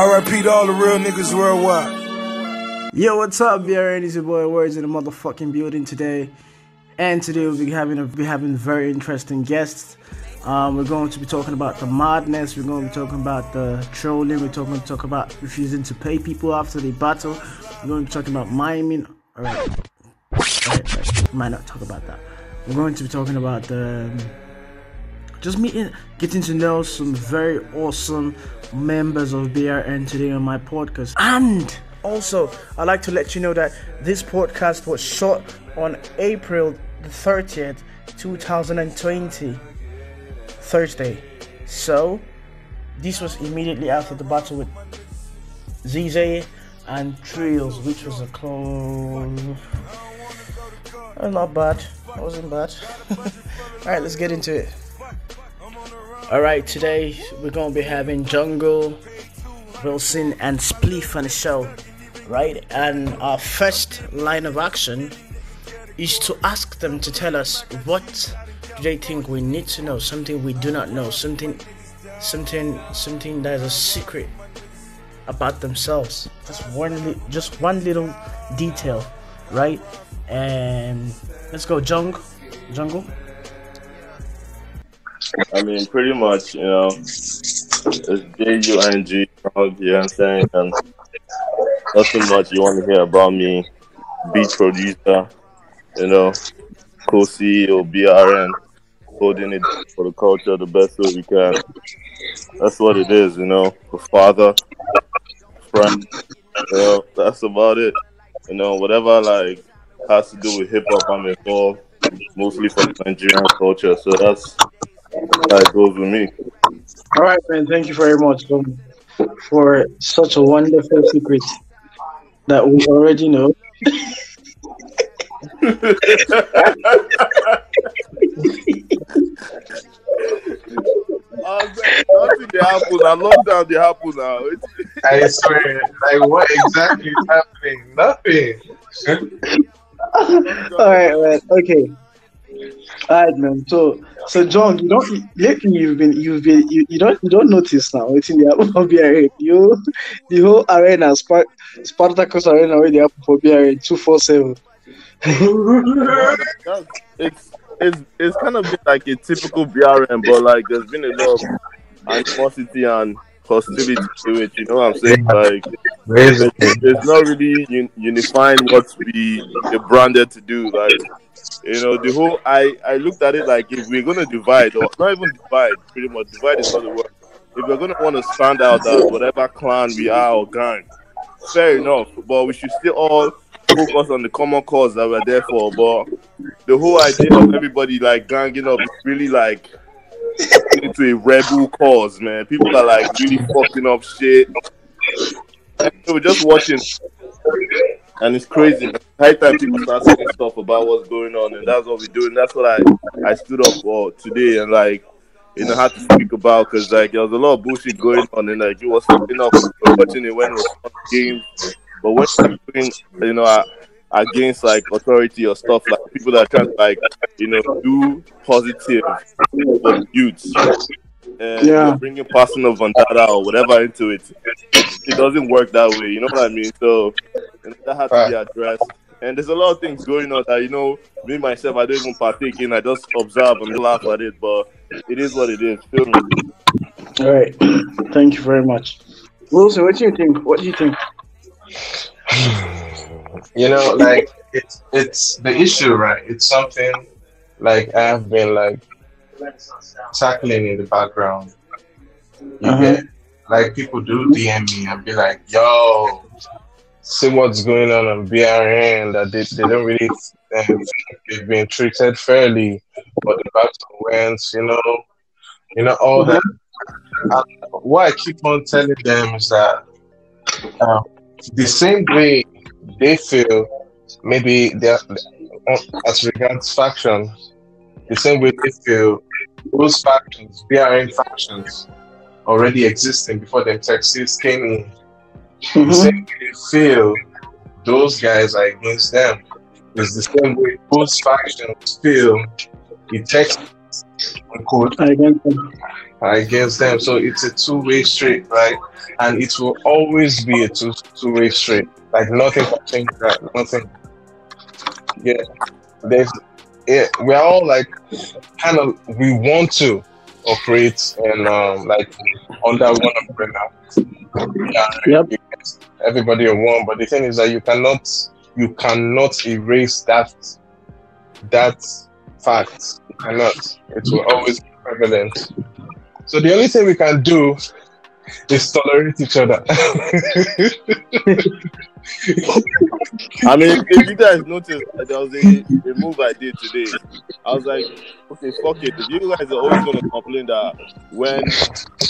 RIP repeat all the real niggas worldwide. Yo, what's up, BRN? It's your boy Wordz in the motherfucking building today. And today we'll be having a, be having very interesting guests. Um, we're going to be talking about the madness. We're going to be talking about the trolling. We're talking to talk about refusing to pay people after they battle. We're going to be talking about miming. All right, all right, right. might not talk about that. We're going to be talking about the um, just meeting, getting to know some very awesome members of BRN today on my podcast. And also, I'd like to let you know that this podcast was shot on April the 30th, 2020, Thursday. So, this was immediately after the battle with ZZ and Trios, which was a close. Not bad. It wasn't bad. Alright, let's get into it. Alright, today we're gonna be having Jungle, Wilson, and Spliff on the show. Right? And our first line of action is to ask them to tell us what do they think we need to know, something we do not know, something something something that is a secret about themselves. Just one just one little detail, right? And let's go, Jungle. Jungle. I mean, pretty much, you know, it's J U N G, you know I'm saying? And not too much you want to hear about me, beat producer, you know, co CEO, BRN, holding it for the culture the best way we can. That's what it is, you know, the father, friend, you know, that's about it. You know, whatever like has to do with hip hop, I'm involved, mostly for Nigerian culture. So that's how it goes with me. All right, man. Thank you very much um, for such a wonderful secret that we already know. Nothing they happen now. Lockdown they happen now. I swear, like what exactly is happening? Nothing. All right, man. Okay. All right, man. So, so John, you don't lately you've been you've been you, you don't you don't notice now. It's in the happen for BRN. You the whole arena, Spart- Spartacus Arena, where they happen for BRN two four seven. it's it's it's kind of been like a typical BRN, but like there's been a lot of animosity and hostility to it. You know what I'm saying? Like Where's it's, it's not really un- unifying what we are branded to do. Like you know, the whole I I looked at it like if we're gonna divide or not even divide, pretty much divide is not the word. If we're gonna want to stand out as whatever clan we are or gang, fair enough. But we should still all focus on the common cause that we're there for. But the whole idea of everybody like ganging up is really like into a rebel cause, man. People are like really fucking up shit. We're just watching, and it's crazy. High time people start saying stuff about what's going on, and that's what we're doing. That's what I I stood up for today, and like you know had to speak about because like there was a lot of bullshit going on, and like it was something else watching when it was games, but when you're doing you know. Against like authority or stuff like people that are trying to like you know do positive for youths and Yeah. you're bringing personal vendetta or whatever into it it doesn't work that way you know what i mean so and that has to be addressed and there's a lot of things going on that you know me myself i don't even partake in i just observe and laugh at it but it is what it is. All right. Thank you very much. Wilson, what do you think? What do you think? you know, like it's it's the issue, right? It's something like I've been like tackling in the background. Uh-huh. get like people do DM me and be like, "Yo, see what's going on on BRN that they, they don't really um, think they've been treated fairly, but the battle went, you know, you know all that." What I keep on telling them is that um, the same way they feel maybe they're as regards faction, the same way they feel those factions, BRN factions, already existing before them Texas came in. The Mhm. same way they feel those guys are against them. It's the same way those factions feel the Texans quote get them. against them. So it's a two way street, right? And it will always be a two two way street. Like nothing can change that. Nothing. Yeah. There's yeah, we're all like kind of we want to operate and um like under one umbrella. Yeah, Yep. everybody are one, but the thing is that you cannot you cannot erase that that fact. You cannot. It will always be prevalent. So the only thing we can do is tolerate each other. I mean, if you guys noticed, that there was a, a move I did today. I was like, okay, fuck it. You guys are always gonna complain that when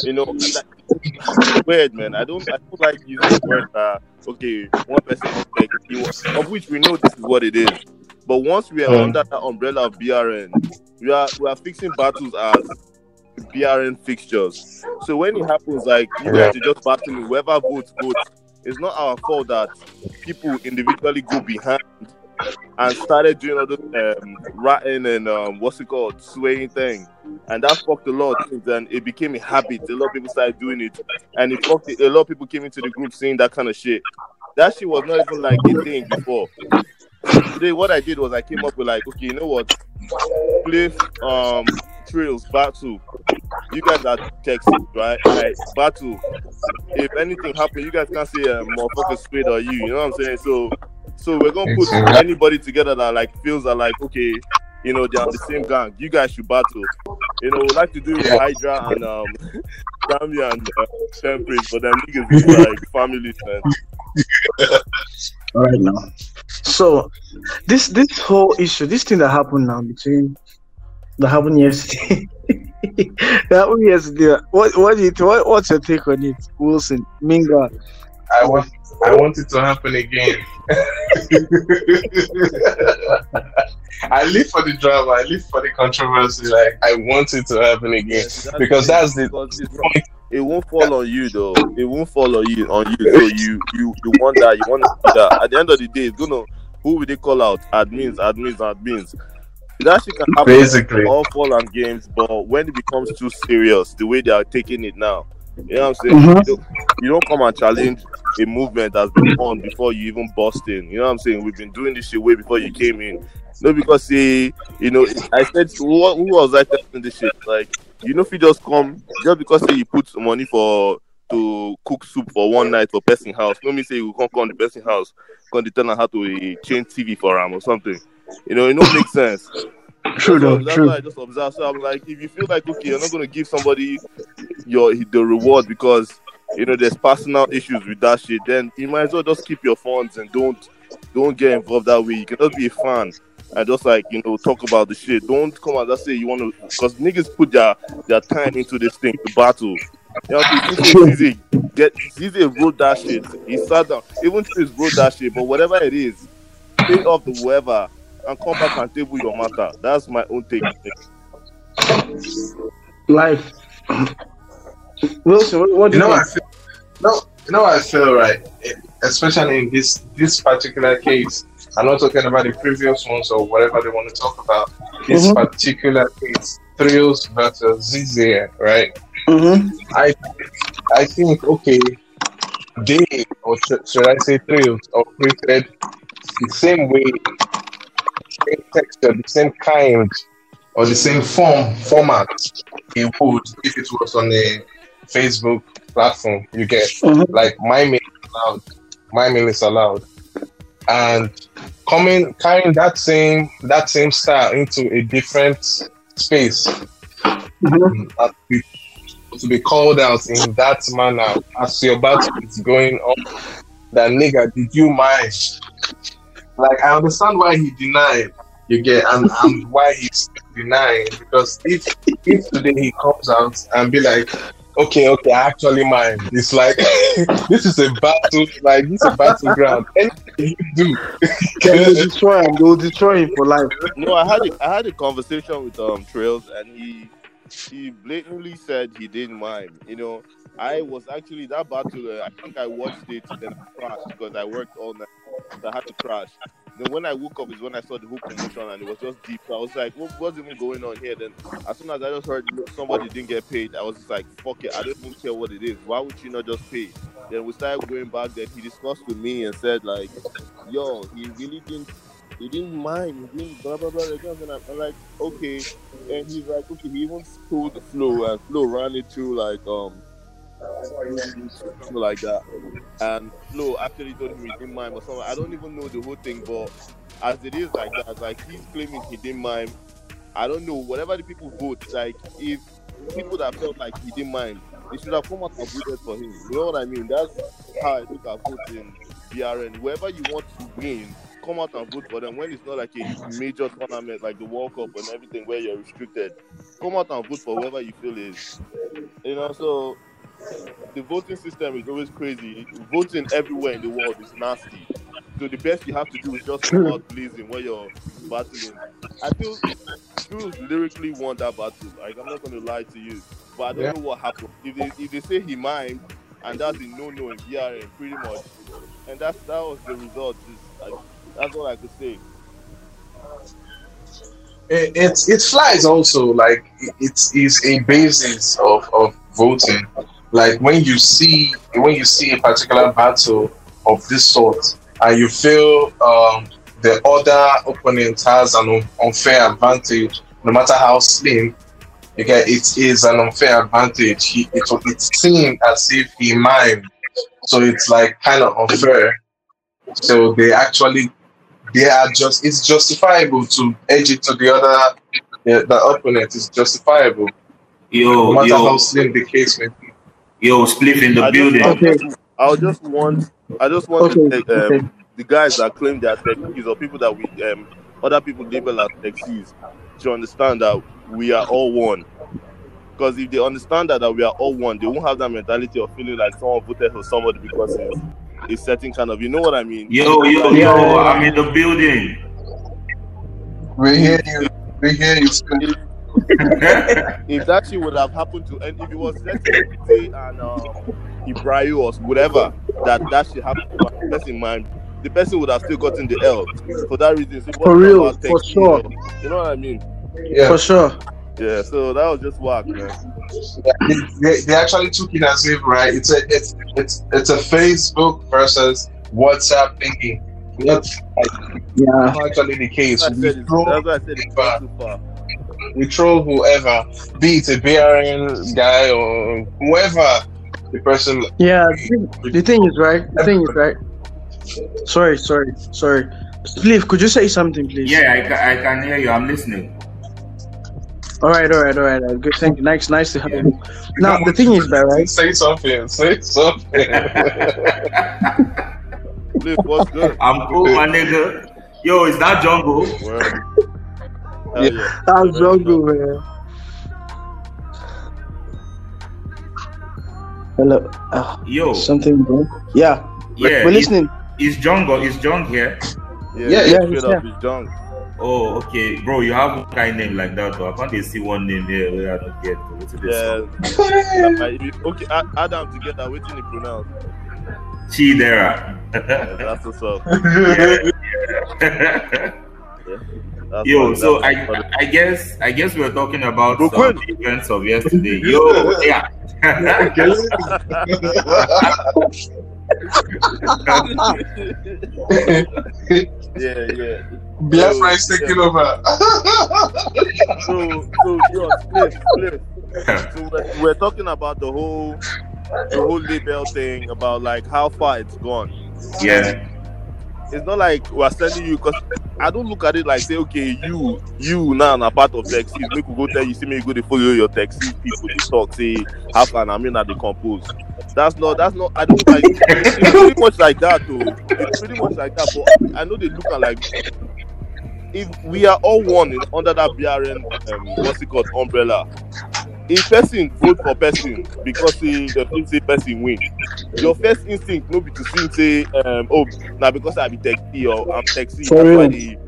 you know, like, weird man. I don't, I don't like using the word that okay, one person is like, of which we know this is what it is. But once we are Mm. under that umbrella of BRN, we are we are fixing battles as BRN fixtures. So when it happens, like you guys are just battling, whoever votes votes. It's not our fault that people individually go behind and started doing all the um, ratting and um, what's it called, swaying thing, and that fucked a lot of things. And it became a habit. A lot of people started doing it, and it fucked. It. A lot of people came into the group saying that kind of shit. That shit was not even like a thing before. Today, what I did was I came up with like, okay, you know what? Play um trails battle. You guys are texting, right? Like battle. If anything happens, you guys can't say uh, motherfucker straight or you. You know what I'm saying? So, so we're gonna put Exactly. anybody together that like feels that like okay, you know they're on the same gang. You guys should battle. You know, we like to do with Yeah. Hydra and um, Sammy and uh, Tempest, but then niggas is like family man. right now. So this this whole issue, this thing that happened now between that happened yesterday. that happened yesterday. What what do you what, what's your take on it, Wilson? Minga. I want I want it to happen again. I live for the drama. I live for the controversy. Like I want it to happen again Yes, because that's the because it's it won't fall on you though. It won't fall on you on you. So you you you want that. You want to do that. At the end of the day, it's gonna who will they call out? Admins, admins, admins. That shit can happen basically. all fun and games, but when it becomes too serious, the way they are taking it now, you know what I'm saying? Mhm. You, don't, you don't come and challenge a movement that's been on before you even bust in. You know what I'm saying? We've been doing this shit way before you came in. No, because say, you know, I said, who, who was I telling this shit? Like, you know, if you just come, just because say you put money for to cook soup for one night for person house, no me say you can't come to person house, come to tell them how to uh, change TV for him or something. You know, it don't make sense. True though, that's true. I just observed. So I'm like, if you feel like okay, you're not gonna give somebody your the reward because you know there's personal issues with that shit, then you might as well just keep your funds and don't don't get involved that way. You can just be a fan and just like you know talk about the shit. Don't come and just say you want to because niggas put their their time into this thing to battle. You know, Zizi get Zizi wrote that shit. He sat down, even Chris wrote that shit. But whatever it is, pay off the whoever and come back and table your matter. That's my own take. Life. Wilson, what, what do You you, know, I think? feel, no, you know, what I feel right, especially in this this particular case. I'm not talking about the previous ones or whatever they want to talk about. This Mhm. particular case, Thrills versus ZZ, right? Mhm. I I think okay, they or sh- should I say Thrills operated the same way, same texture, the same kind, or the same form format it would if it was on a Facebook platform. You get Mhm. like my mail is allowed, my mail is allowed, and coming carrying that same that same style into a different space Mhm. uh, be- to be called out in that manner as your battle is going on. That nigga, did you mind? Like I understand why he denied. You get and, and why he's denying because if if today he comes out and be like, okay, okay, I actually mind. It's like this is a battle, like this is a battleground. Anything you do, can will destroy him. They will destroy him for life. No, I had a, I had a conversation with um Trails, and he he blatantly said he didn't mind. You know, I was actually that battle. Uh, I think I watched it, I crashed because I worked all night. So I had to crash. Then when I woke up is when I saw the whole commotion and it was just deep. I was like, what, what's even going on here? Then as soon as I just heard somebody didn't get paid, I was just like, fuck it, I don't even care what it is. Why would you not just pay? Then we started going back. Then he discussed with me and said like, yo, he really didn't. He didn't mind. He didn't blah blah blah. And I'm, I'm like, okay. And he's like, okay. He even pulled the flow and Flo ran it through like um something like that. And Flo actually told him he didn't mind or something. I don't even know the whole thing, but as it is like that, like he's claiming he didn't mind. I don't know. Whatever the people vote, like if people that felt like he didn't mind, they should have come out and voted for him. You know what I mean? That's how I look at voting BRN. Whoever you want to win, come out and vote for them. When it's not like a major tournament like the World Cup and everything where you're restricted, come out and vote for whoever you feel is. You know, so the voting system is always crazy. Voting everywhere in the world is nasty. So the best you have to do is just come out blazing when you're battling. I feel Drews lyrically won that battle. Like I'm not gonna lie to you, but I don't Yeah. know what happened. If they if they say he mined, and that's a no no in BRN pretty much, and that's that was the result. Is like, that's all I could say. it, it's it flies also like it- it's is a basis of, of voting. Like when you see when you see a particular battle of this sort and you feel um, the other opponent has an un- unfair advantage no matter how slim get it is an unfair advantage. He, it, it's seen as if he mimed so it's like kind of unfair. So they actually they are just it's justifiable to edge it to the other the, the opponent is justifiable no Yo, matter how slim the case may be. yo, Spliff in the I building. I Okay. just, I just want, I just want Okay, to take, um, okay. the guys that claim they are techies or people that we, um, other people label as techies, to understand that we are all one. Because if they understand that, that we are all one, they won't have that mentality of feeling like someone voted for somebody because it's a certain kind of, you know what I mean? Yo, yo, Yeah. yo, I'm in the building. we hear you we hear you if that shit would have happened to, and if it was let's say and um, Ibrahim or whatever, that that shit happened to a person, man, the person would have still gotten the L for that reason. So For real, about for sure. You know, you know what I mean? yeah For sure. Yeah. So that was just whack, man. they, they, they actually took it as if right it's a it's it's it's a facebook versus whatsapp thinking that's Yeah. not actually the case That's we said troll, that's why I said it's gone too far. we troll whoever be it a brn guy or whoever the person Yeah. The thing is right. The thing is right. Sorry, sorry, sorry. Spliff, could you say something, please? Yeah, I, ca- I can hear you. I'm listening. All right, all right, all right. Good. Thank you. Nice, nice to have you. Now the thing is that right. say something say something Flip, what's good? I'm cool, my nigga. Yo, is that jungle? Word. Hell yeah. That's so good, man. Hello. Uh, Yo, something. bro? Yeah. yeah, We're listening. is jungle? Is Jung here? Yeah, Yeah, yeah, yeah, straight up his junk. Oh, okay, bro. You have one kind name like that, though. I can't dey see one name here where I don't get. to. Yeah. Okay, Ad- Adam together, waiting to pronounce. Chidera. Yeah, that's what's up. That's Yo, so that's I. I guess I guess we were talking about Bro, some events of yesterday. Yo, yeah. yeah, yeah. Biafra is taking over. So, so yo, Spliff, Spliff. So we're, we're talking about the whole, the whole label thing about like how far it's gone. yeah. It's not like we're sending you because I don't look at it like say, okay, you, you now are part of Texas. Make we go tell you, see me go to follow your Texas people. They talk, say, how can I mean that they compose? That's not, that's not. I don't like. It's pretty much like that, though. It's pretty much like that. But I know they look at like if we are all one in, under that BRN, um, what's it called, umbrella. If person vote for person because say the feel say person win, your first instinct no be to see say, um, oh, now because I be Texi or I'm For that's why they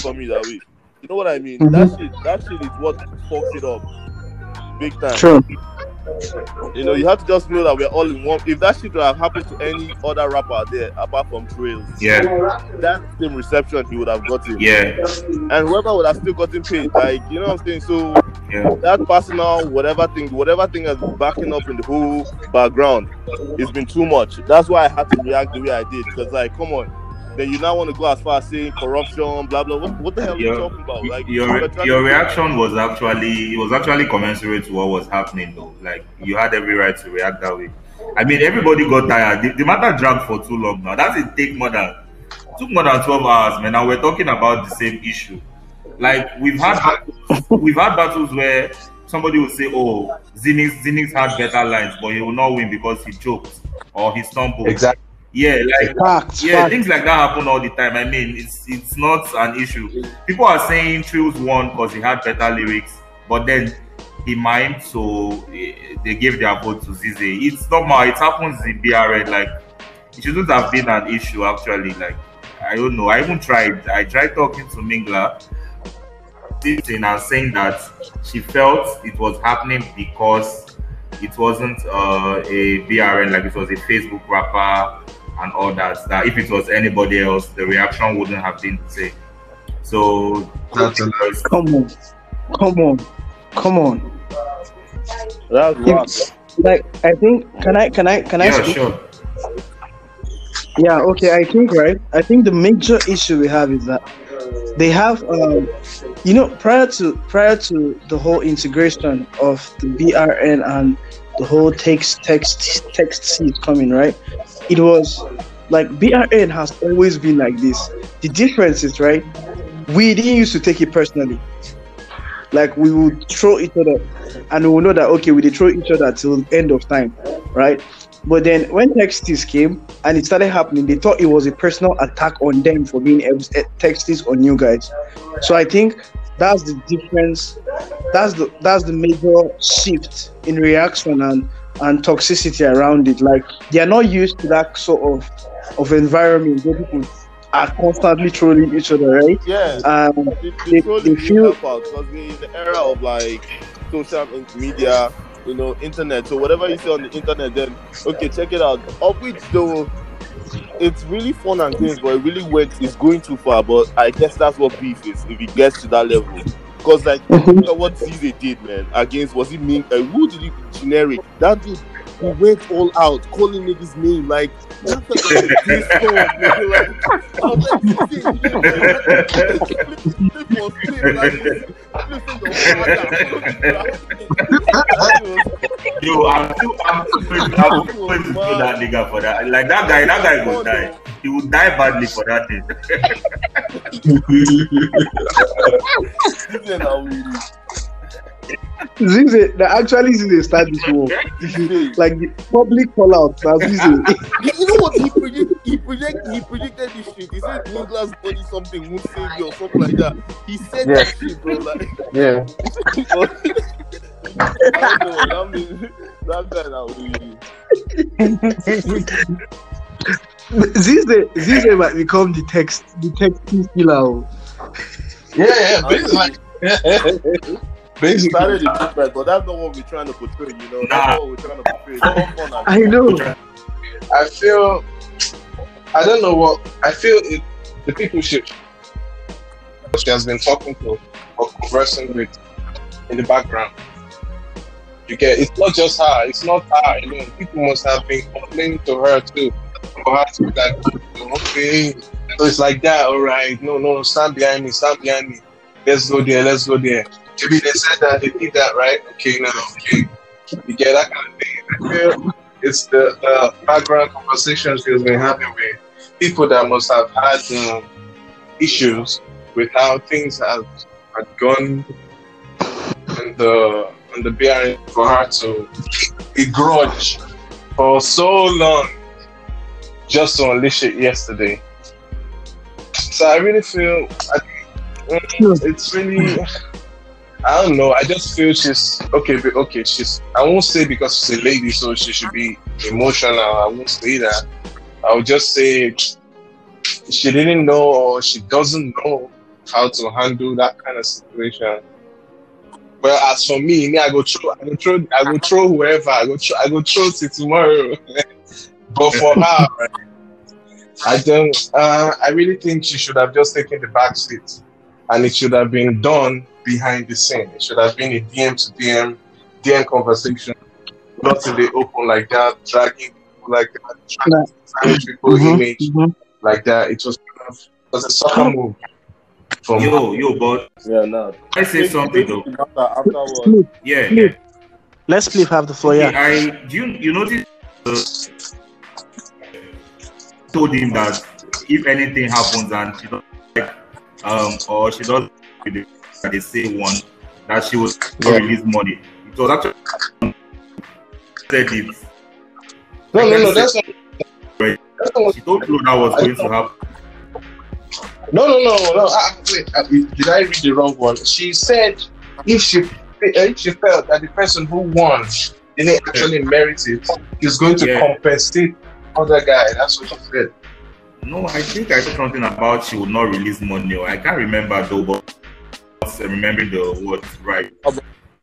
for me that way. You know what I mean? Mhm. That shit, that shit is what fucks it up, big time. True. You know, you have to just know that we're all in one. If that shit would have happened to any other rapper there apart from Trails, Yeah, that same reception he would have gotten. yeah, And whoever would have still gotten paid. Like, you know what I'm saying? So yeah. that personal whatever thing, whatever thing that's backing up in the whole background, it's been too much. That's why I had to react the way I did. Because like, come on. Then you now want to go as far as saying corruption, blah blah. What, what the hell are you talking about? Like your, we're your reaction was actually it was actually commensurate to what was happening though. Like you had every right to react that way. I mean everybody got tired. The, the matter dragged for too long now. That's it take more than took more than 12 hours, man. And we're talking about the same issue. Like we've had battles, we've had battles where somebody will say, Oh, Zinix Zinix had better lines, but he will not win because he choked or he stumbled. Exactly. Yeah, like yeah, things like that happen all the time. I mean, it's it's not an issue. People are saying Trills won because he had better lyrics, but then he mimed, so eh, they gave their vote to Zize. It's normal. It happens in BRN. Like it shouldn't have been an issue actually. Like I don't know. I even tried. I tried talking to Mingla, sitting and saying that she felt it was happening because it wasn't uh, a BRN, like it was a Facebook rapper and all that. That if it was anybody else, the reaction wouldn't have been the same. So That's a Come on, come on, come on. That's whack. Like I think, can I, can I, can I yeah, speak? sure. Yeah, okay, I think right. I think the major issue we have is that they have um you know prior to prior to the whole integration of the BRN and the whole text text text seed coming, right? It was like BRN has always been like this. The difference is right, we didn't used to take it personally. Like we would throw each other and we will know that okay, we did throw each other till the end of time, right? But then when Texties came and it started happening, they thought it was a personal attack on them for being Texties on you guys. So I think that's the difference. That's the that's the major shift in reaction and and toxicity around it. Like they are not used to that sort of of environment where people are constantly trolling each other, right? Yeah. Um, the, the they- they feel- out because in the era of like social media, you know, internet. So whatever you see on the internet, then okay, check it out. Of which though, it's really fun and games, but it really works. It's going too far. But I guess that's what beef is if it gets to that level. Because like look at what Zize did, man, against was it mean? Uh, who did he generic? That dude. He went all out, calling niggas name like that like a diss man. Like, I was like, "Zize, you know, flip on flip, like, flipping the Yo, I'm too, I'm too going I'm too going to kill that nigga for that. Like that guy, that guy will die. He will die badly for that thing. Zize actually Zize start this war. Like the public call out, that's Zize. You know what he predicted? He predicted. He predicted this shit. He said England's body something won't save you or something like that. He said Yeah. that shit, bro. Like, Yeah. Know. That means that guy now really. Zize, Zize might become the text, the text killer. Oh. Oh. Yeah, yeah. Basically, He basically. started it different, but that's not what we're trying to portray. You know, Nah. what we're trying to portray. Fun I know. I feel I don't know what I feel it, the people should she has been talking to or conversing with in the background. You get it's not just her, it's not her alone. People must have been complaining to her too. For her to be like, oh, okay, so it's like that, all right. No, no, stand behind me, stand behind me. Let's go there, let's go there. Maybe they said that, they did that, right? Okay, now, okay. You get that kind of thing. It's the, the background conversations we've been having with people that must have had um, issues with how things have, have gone in the in the BRN for her to keep a grudge for so long just to unleash it yesterday. So I really feel I, it's really I don't know. I just feel she's okay. Okay, she's. I won't say because she's a lady, so she should be emotional. I won't say that. I'll just say she didn't know or she doesn't know how to handle that kind of situation. Well, as for me, me, I go throw, I go throw, I go throw whoever, I go, throw, I go throw till tomorrow. but for her, I don't. Uh, I really think she should have just taken the back seat, and it should have been done behind the scene. It should have been a DM to DM, DM conversation, not in the open like that, dragging people like that, trying to tarnish people Mhm, image mhm. like that. It was kind of, it was a soccer move. From Yo, yo, but Yeah, no. I say something though. Afterwards, Flip, Yeah, Flip. yeah. Let's flip have the floor. Yeah. I do you you notice uh, told him that if anything happens and she doesn't like um or she doesn't with the- they say one that she will Yeah. release money. It was actually said it. no, no, no. That's not. Right. That's not what She told Flo that was going to happen. No, no, no, no. Ah, wait, ah, did I read the wrong one? She said if she if she felt that the person who won didn't actually merit it, is going to Yeah. compensate other guy. That's what she said. No, I think I said something about she would not release money. I can't remember though, but remembering the word right.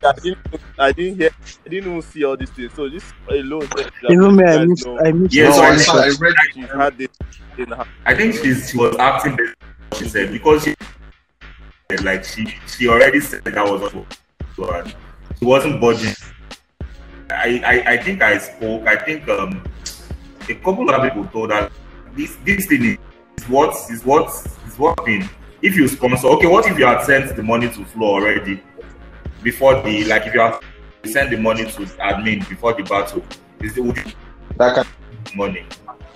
I didn't, I didn't hear, I didn't even see all these things. So this alone, said that Even me, you I guys missed. know I missed. Yeah, no, so I, I saw, I read it. she's had this in her. I think she's, she was acting based on what she said because she like she she already said that was what she was. She wasn't budging. I, I I think I spoke. I think um a couple of people told her this this thing is what is what is what working. If you sponsor, okay, what if you had sent the money to Flo already before the like if you have sent the money to admin before the battle, is it would That kind, of money?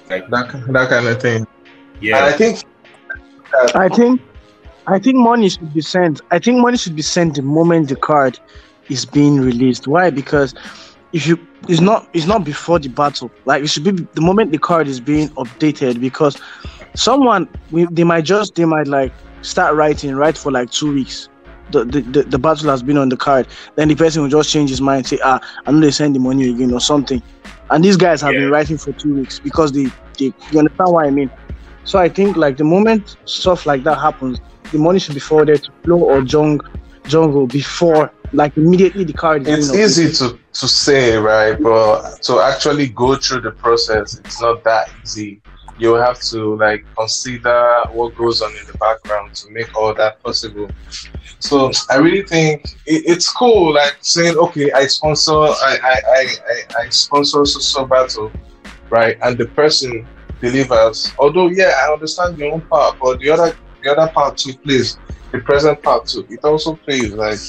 Like that, that kind of thing. yeah, And I think I think I think money should be sent. I think money should be sent the moment the card is being released. Why? Because if you it's not it's not before the battle. Like it should be the moment the card is being updated because someone we, they might just they might like start writing right for like two weeks. The, the, the, the battle has been on the card. Then the person will just change his mind, say, ah, I'm gonna send the money again or something. And these guys have Yeah. been writing for two weeks because they, they you understand what I mean? So I think like the moment stuff like that happens, the money should be forwarded to Flo or Jung Jungle before like immediately the card is it's easy to, to say, right? But to actually go through the process, it's not that easy. You have to like consider what goes on in the background to make all that possible. So I really think it, it's cool, like saying, okay, I sponsor, I I, I, I, I sponsor so so battle, right? And the person delivers. Although, yeah, I understand your own part, but the other the other part too plays. The present part too, it also plays like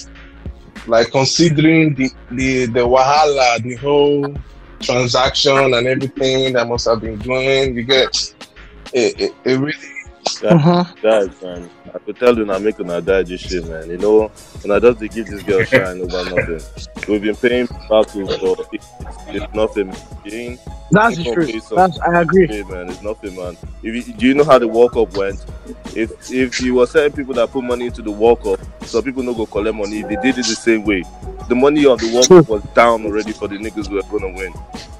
like considering the the the wahala, the whole transaction and everything that must have been going. You get it. It, it really Mhm. Guys, man, I could tell you now, make una die this shit, man. You know, and I just dey give this girl shine over nothing. We've been paying battles for it's, it's nothing. That's the truth. That's I agree. Man, it's nothing, man. If you, do you know how the World Cup went? If if you were certain people that put money into the World Cup, some people no go collect money. They did it the same way. The money on the World True. Cup was down already for the niggas who were gonna win.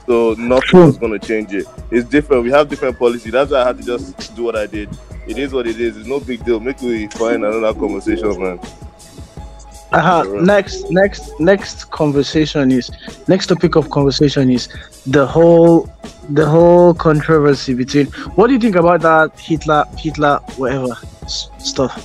So nothing True. was gonna change it. It's different. We have different policy. That's why I had to just do what I did. It is what it is. It's no big deal. Make we find another conversation, man. Uh-huh. Next, next, next conversation is next topic of conversation is the whole, the whole controversy between. What do you think about that Hitler, Hitler, whatever s- stuff?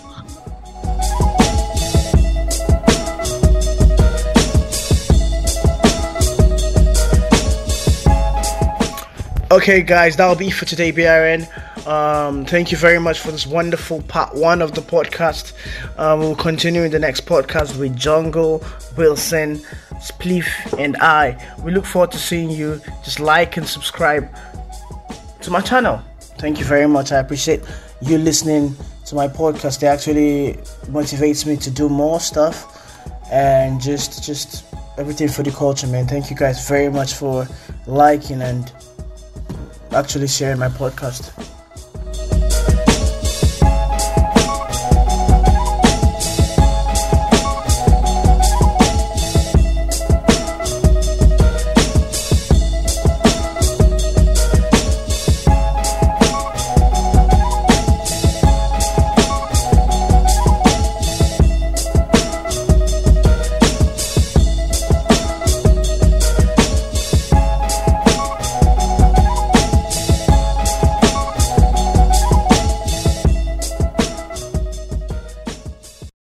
Okay, guys, that'll be for today, BRN. Um, thank you very much for this wonderful part one of the podcast. Um, we'll continue in the next podcast with Jungle, Wilson, Spliff, and I. We look forward to seeing you. Just like and subscribe to my channel. Thank you very much. I appreciate you listening to my podcast. It actually motivates me to do more stuff and just just everything for the culture, man. Thank you guys very much for liking and actually sharing my podcast.